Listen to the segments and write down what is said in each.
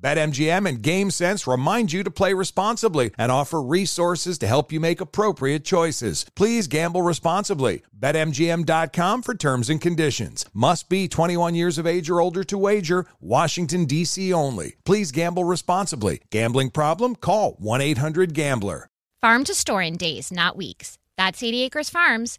BetMGM and GameSense remind you to play responsibly and offer resources to help you make appropriate choices. Please gamble responsibly. BetMGM.com for terms and conditions. Must be 21 years of age or older to wager. Washington, D.C. only. Please gamble responsibly. Gambling problem? Call 1 800 Gambler. Farm to store in days, not weeks. That's 80 Acres Farms.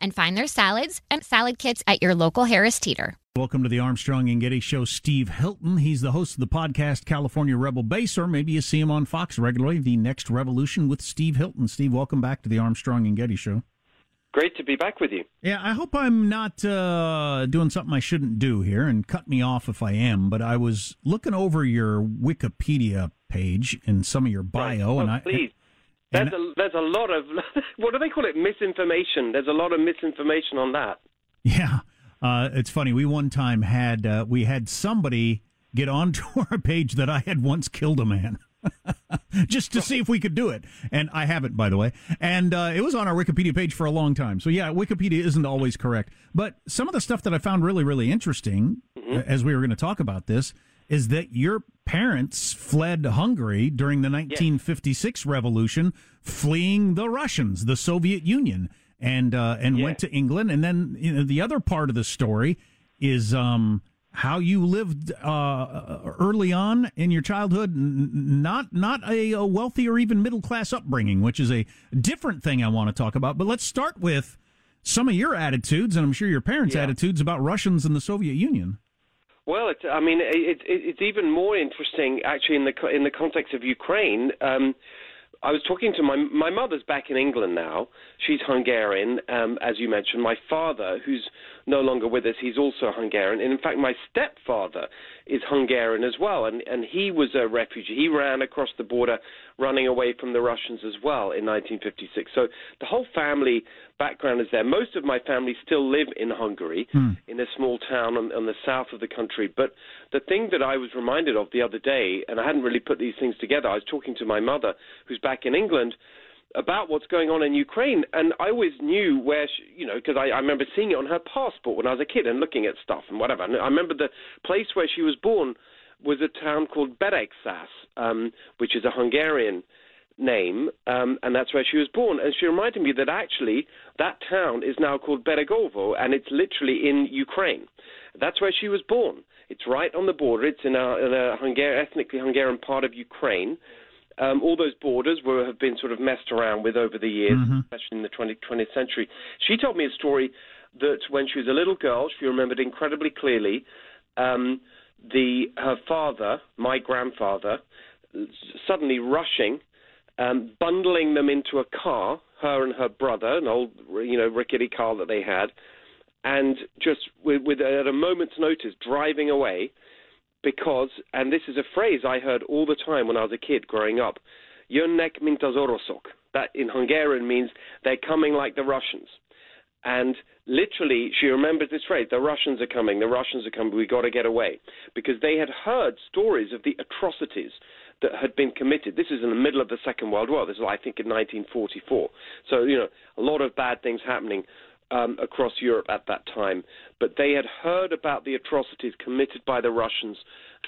and find their salads and salad kits at your local Harris Teeter. Welcome to the Armstrong and Getty Show. Steve Hilton. He's the host of the podcast California Rebel Base, or maybe you see him on Fox regularly. The Next Revolution with Steve Hilton. Steve, welcome back to the Armstrong and Getty Show. Great to be back with you. Yeah, I hope I'm not uh, doing something I shouldn't do here, and cut me off if I am. But I was looking over your Wikipedia page and some of your bio, right. oh, and I please. There's a, there's a lot of what do they call it? Misinformation. There's a lot of misinformation on that. Yeah. Uh, it's funny. We one time had uh, we had somebody get onto our page that I had once killed a man. just to see if we could do it. And I haven't, by the way. And uh, it was on our Wikipedia page for a long time. So, yeah, Wikipedia isn't always correct. But some of the stuff that I found really, really interesting mm-hmm. as we were going to talk about this is that your parents fled Hungary during the 1956 yes. revolution, fleeing the Russians, the Soviet Union and uh, and went to England. And then you know, the other part of the story is um, how you lived uh, early on in your childhood, not not a, a wealthy or even middle class upbringing, which is a different thing I want to talk about. But let's start with some of your attitudes, and I'm sure your parents' yeah. attitudes about Russians and the Soviet Union. Well, it's, I mean, it, it, it's even more interesting actually in the in the context of Ukraine. Um, I was talking to my my mother's back in England now. She's Hungarian, um, as you mentioned. My father, who's no longer with us, he's also Hungarian. And in fact, my stepfather is Hungarian as well, and and he was a refugee. He ran across the border, running away from the Russians as well in 1956. So the whole family background is there. Most of my family still live in Hungary, hmm. in a small town on, on the south of the country. But the thing that I was reminded of the other day, and I hadn't really put these things together. I was talking to my mother, who's back in England about what's going on in Ukraine, and I always knew where, she, you know, because I, I remember seeing it on her passport when I was a kid and looking at stuff and whatever. And I remember the place where she was born was a town called Beregszász, um, which is a Hungarian name, um, and that's where she was born. And she reminded me that actually that town is now called Beregovo, and it's literally in Ukraine. That's where she was born. It's right on the border. It's in a, in a Hungar- ethnically Hungarian part of Ukraine. Um, all those borders were have been sort of messed around with over the years, mm-hmm. especially in the 20, 20th century. She told me a story that when she was a little girl, she remembered incredibly clearly. Um, the her father, my grandfather, suddenly rushing, um, bundling them into a car, her and her brother, an old you know rickety car that they had, and just with, with at a moment's notice driving away because, and this is a phrase I heard all the time when I was a kid growing up, Jönnek mint az. That in Hungarian means they're coming like the Russians. And literally, she remembers this phrase: "The Russians are coming. The Russians are coming. we've got to get away," because they had heard stories of the atrocities that had been committed. This is in the middle of the Second World War. This is, I think, in 1944. So, you know, a lot of bad things happening um, across Europe at that time. But they had heard about the atrocities committed by the Russians,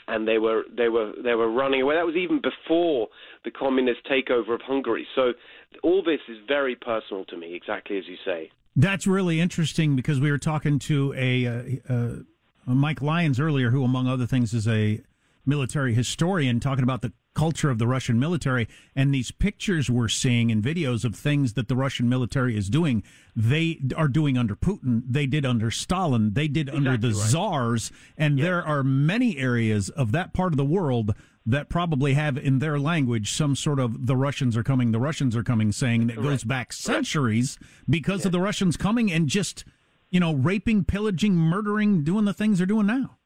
and they were they were they were running away. That was even before the communist takeover of Hungary. So, all this is very personal to me, exactly as you say. That's really interesting because we were talking to a, uh, uh, Mike Lyons earlier, who, among other things, is a military historian talking about the culture of the Russian military and these pictures we're seeing and videos of things that the Russian military is doing, they are doing under Putin. They did under Stalin. They did exactly under the right. czars. And there are many areas of that part of the world that probably have in their language some sort of the Russians are coming, the Russians are coming saying that Correct. goes back centuries because yeah. of the Russians coming and just, you know, raping, pillaging, murdering, doing the things they're doing now.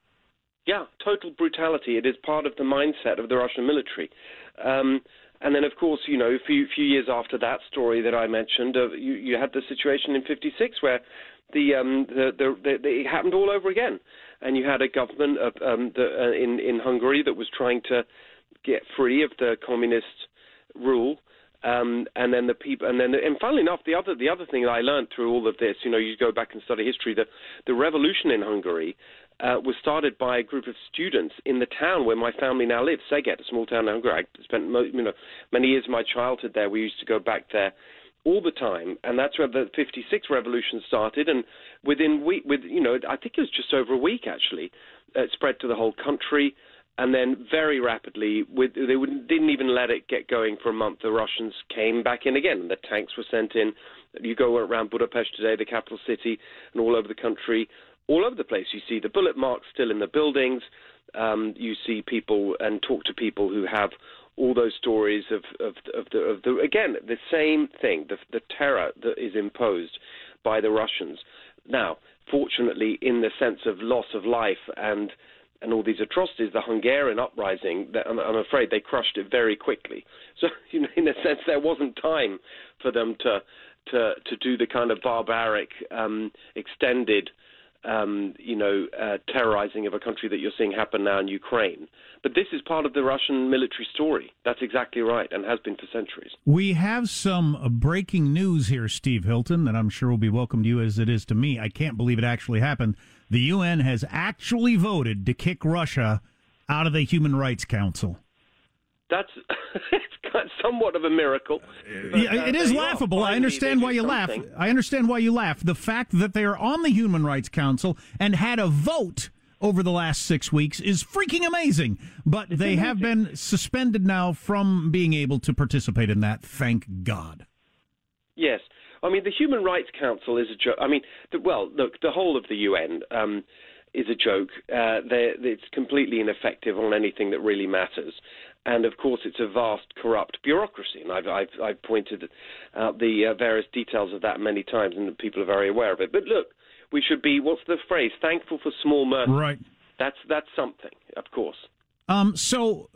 Yeah, total brutality. It is part of the mindset of the Russian military. Um, and then, of course, you know, a few, few years after that story that I mentioned, uh, you, you had the situation in '56 where the, um, the, the, the, the, it happened all over again, and you had a government of, um, the, uh, in in Hungary that was trying to get free of the communist rule. Um, and then the people, and then, and funnily enough, the other the other thing that I learned through all of this, you know, you go back and study history. The the revolution in Hungary uh, was started by a group of students in the town where my family now lives, Szeged, a small town in Hungary. I spent you know many years of my childhood there. We used to go back there all the time, and that's where the '56 revolution started. And within week, with you know, I think it was just over a week actually, it spread to the whole country. And then very rapidly, with, they didn't even let it get going for a month. The Russians came back in again, and the tanks were sent in. You go around Budapest today, the capital city, and all over the country all over the place. You see the bullet marks still in the buildings. Um, you see people and talk to people who have all those stories of of, of the of the again the same thing, the the terror that is imposed by the Russians. Now, fortunately, in the sense of loss of life and and all these atrocities, the Hungarian uprising, I'm, I'm afraid they crushed it very quickly. So, you know, in a sense, there wasn't time for them to to to do the kind of barbaric, um, extended um, you know, uh, terrorizing of a country that you're seeing happen now in Ukraine. But this is part of the Russian military story. That's exactly right, and has been for centuries. We have some breaking news here, Steve Hilton, that I'm sure will be welcome to you as it is to me. I can't believe it actually happened. The UN has actually voted to kick Russia out of the Human Rights Council. That's it's somewhat of a miracle. Yeah, it is laughable. I understand why you something. laugh. I understand why you laugh. The fact that they are on the Human Rights Council and had a vote over the last six weeks is freaking amazing. But it's they amazing. have been suspended now from being able to participate in that. Thank God. Yes. I mean, the Human Rights Council is a joke. I mean, the, well, look, the whole of the UN um, is a joke. Uh, it's completely ineffective on anything that really matters and of course it's a vast corrupt bureaucracy, and I've I've, I've pointed out the uh, various details of that many times, and people are very aware of it. But look, we should be what's the phrase? Thankful for small mercy. Right. That's that's something, of course. Um. So.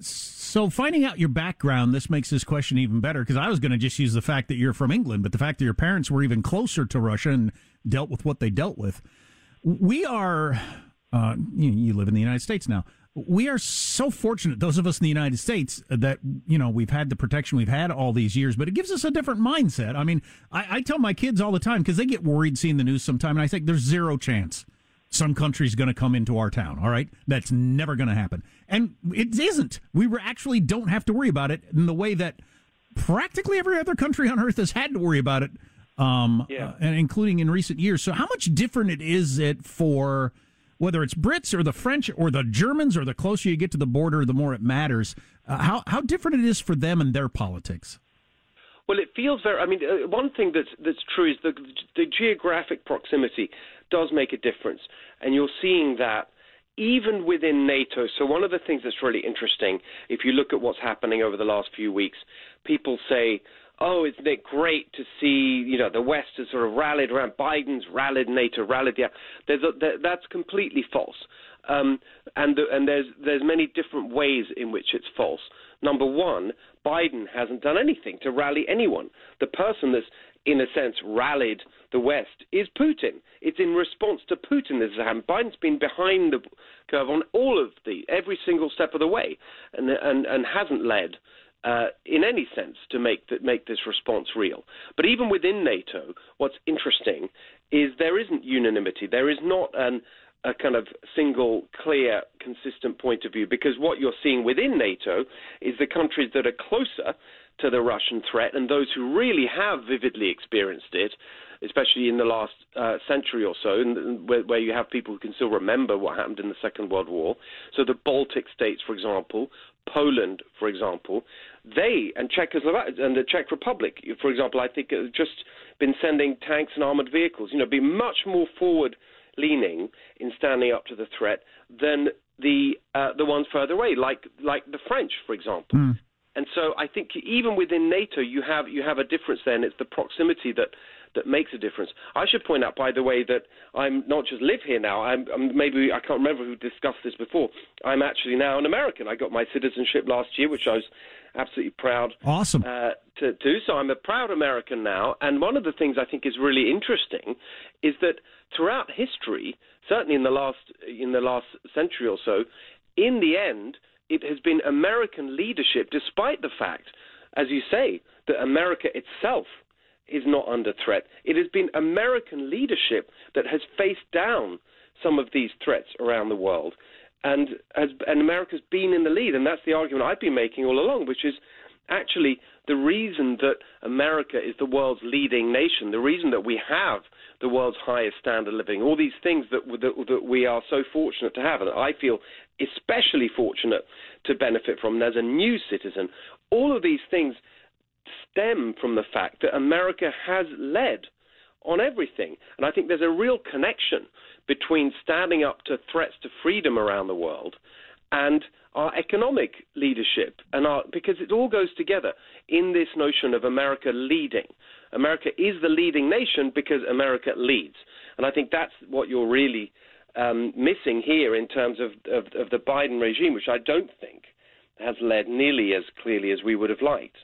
So finding out your background, this makes this question even better because I was going to just use the fact that you're from England, but the fact that your parents were even closer to Russia and dealt with what they dealt with. We are, uh, you, you live in the United States now we are so fortunate, those of us in the United States, that you know we've had the protection we've had all these years. But it gives us a different mindset. I mean, I, I tell my kids all the time because they get worried seeing the news sometime, and I think there's zero chance some country's going to come into our town. All right, that's never going to happen, and it isn't. We actually don't have to worry about it in the way that practically every other country on earth has had to worry about it, um, yeah. uh, and including in recent years. So, how much different it is it for whether it's Brits or the French or the Germans or the closer you get to the border, the more it matters. Uh, how how different it is for them and their politics. Well, it feels very. I mean, uh, one thing that's that's true is the the geographic proximity does make a difference, and you're seeing that even within NATO. So one of the things that's really interesting, if you look at what's happening over the last few weeks, people say, oh, isn't it great to see, you know, the West has sort of rallied around Biden's rallied NATO, rallied. There's a, there, that's completely false. Um, and the, and there's there's many different ways in which it's false. Number one, Biden hasn't done anything to rally anyone. The person that's in a sense, rallied the West is Putin. It's in response to Putin this has happened. Biden's been behind the curve on all of the every single step of the way, and and, and hasn't led. Uh, in any sense, to make that make this response real, but even within NATO, what's interesting is there isn't unanimity. There is not an, a kind of single, clear, consistent point of view because what you're seeing within NATO is the countries that are closer to the Russian threat and those who really have vividly experienced it especially in the last uh, century or so, and where, where, you have people who can still remember what happened in the Second World War. So the Baltic states, for example, Poland, for example, they and Czechoslovakia and the Czech Republic, for example, I think have just been sending tanks and armored vehicles. You know, be much more forward leaning in standing up to the threat than the uh, the ones further away, like like the French, for example. Mm. And so I think even within NATO, you have you have a difference there, and it's the proximity that that makes a difference. I should point out, by the way, that I'm not just live here now. I'm, I'm maybe I can't remember who discussed this before. I'm actually now an American. I got my citizenship last year, which I was absolutely proud. Awesome. Uh, to do so, I'm a proud American now. And one of the things I think is really interesting is that throughout history, certainly in the last in the last century or so, in the end, it has been American leadership, despite the fact, as you say, that America itself is not under threat. It has been American leadership that has faced down some of these threats around the world. And, has, and America's been in the lead. And that's the argument I've been making all along, which is actually the reason that America is the world's leading nation, the reason that we have the world's highest standard of living, all these things that, that, that we are so fortunate to have, and I feel especially fortunate to benefit from as a new citizen. All of these things stem from the fact that America has led on everything. And I think there's a real connection between standing up to threats to freedom around the world and our economic leadership and our because it all goes together in this notion of America leading. America is the leading nation because America leads. And I think that's what you're really um, missing here in terms of, of, of the Biden regime, which I don't think has led nearly as clearly as we would have liked.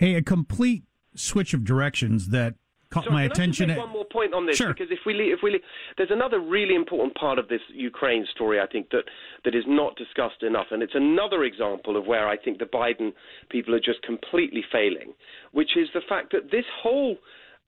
Hey, a complete switch of directions that caught Sorry, my attention. Make one more point on this, sure. because if we if we there's another really important part of this Ukraine story, I think that that is not discussed enough, and it's another example of where I think the Biden people are just completely failing, which is the fact that this whole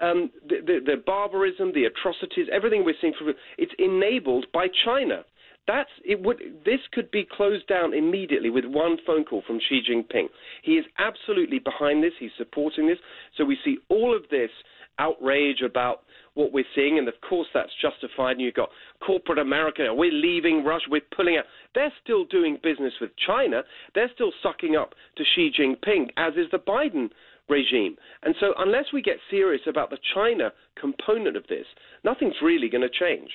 um, the, the, the barbarism, the atrocities, everything we're seeing from it's enabled by China. That's it would this could be closed down immediately with one phone call from Xi Jinping. He is absolutely behind this. He's supporting this. So we see all of this outrage about what we're seeing, and of course that's justified. And you've got corporate America. We're leaving Russia. We're pulling out. They're still doing business with China. They're still sucking up to Xi Jinping, as is the Biden regime. And so, unless we get serious about the China component of this, nothing's really going to change.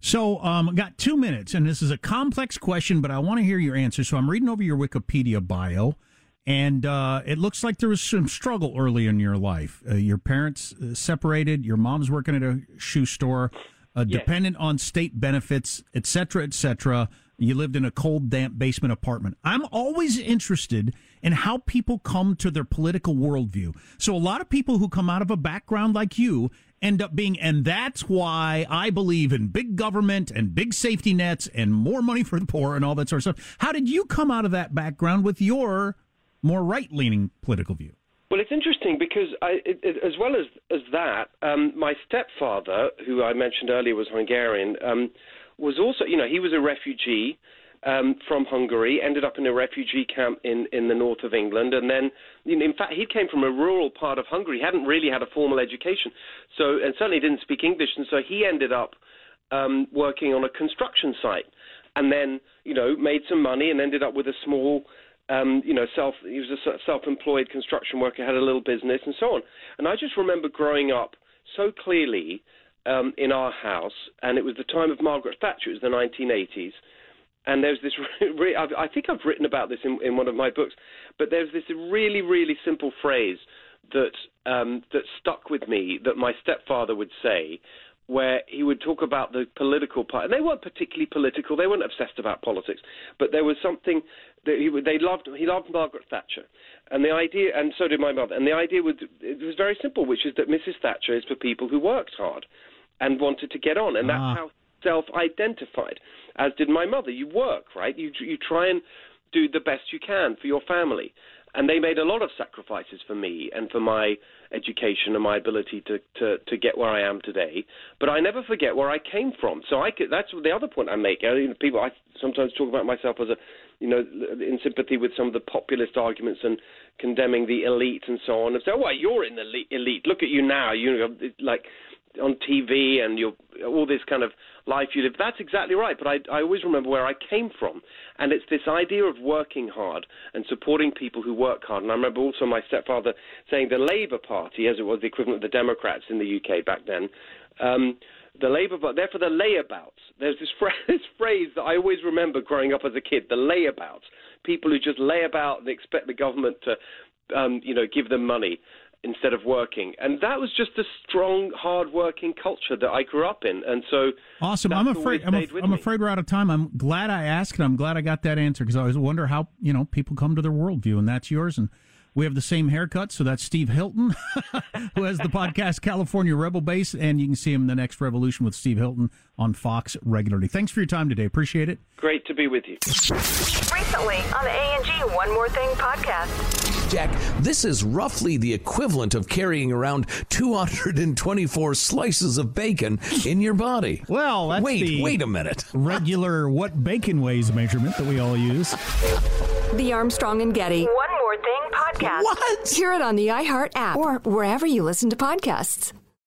So, um, got two minutes, and this is a complex question, but I want to hear your answer. So, I'm reading over your Wikipedia bio, and uh, it looks like there was some struggle early in your life. Uh, your parents uh, separated, your mom's working at a shoe store, uh, yes. dependent on state benefits, et cetera, et cetera. You lived in a cold, damp basement apartment. I'm always interested in how people come to their political worldview. So, a lot of people who come out of a background like you end up being, and that's why I believe in big government and big safety nets and more money for the poor and all that sort of stuff. How did you come out of that background with your more right leaning political view? Well, it's interesting because I, it, it, as well as as that, um, my stepfather, who I mentioned earlier was Hungarian, um, was also, you know, he was a refugee um, from Hungary, ended up in a refugee camp in, in the north of England, and then, in fact, he came from a rural part of Hungary, hadn't really had a formal education, so and certainly didn't speak English, and so he ended up um, working on a construction site, and then, you know, made some money and ended up with a small. Um, you know, self. He was a self-employed construction worker, had a little business, and so on. And I just remember growing up so clearly um, in our house, and it was the time of Margaret Thatcher. It was the 1980s, and there's this. Re- I think I've written about this in, in one of my books, but there's this really, really simple phrase that um, that stuck with me that my stepfather would say, where he would talk about the political part. And they weren't particularly political; they weren't obsessed about politics, but there was something that he they loved. He loved Margaret Thatcher, and the idea, and so did my mother. And the idea was it was very simple, which is that Mrs. Thatcher is for people who worked hard and wanted to get on, and that's Ah. how self-identified. As did my mother. You work, right? You you try and do the best you can for your family. And they made a lot of sacrifices for me and for my education and my ability to, to, to get where I am today. But I never forget where I came from. So I could, that's the other point I make. I mean, people, I sometimes talk about myself as a, you know, in sympathy with some of the populist arguments and condemning the elite and so on. And say, oh, well, you're in the elite. Look at you now. You know, like on TV and you're all this kind of life you live. That's exactly right. But I, I always remember where I came from, and it's this idea of working hard and supporting people who work hard. And I remember also my stepfather saying the Labour Party, as it was the equivalent of the Democrats in the UK back then. Um, the Labour, but they're for the layabouts. There's this phrase, this phrase that I always remember growing up as a kid: the layabouts. People who just lay about and expect the government to, um, you know, give them money instead of working. And that was just a strong, hard-working culture that I grew up in. And so, Awesome. I'm afraid. I'm, af- I'm afraid we're out of time. I'm glad I asked, and I'm glad I got that answer because I always wonder how you know people come to their worldview, and that's yours. And we have the same haircut, so that's Steve Hilton, who has the podcast California Rebel Base, and you can see him in the next Revolution with Steve Hilton on Fox regularly. Thanks for your time today. Appreciate it. Great to be with you. Recently on the A&G One More Thing podcast. Jack, this is roughly the equivalent of carrying around 224 slices of bacon in your body. Well, that's wait, the- wait a minute. Regular what bacon weighs measurement that we all use. The Armstrong and Getty. One More Thing podcast. What? Hear it on the iHeart app or wherever you listen to podcasts.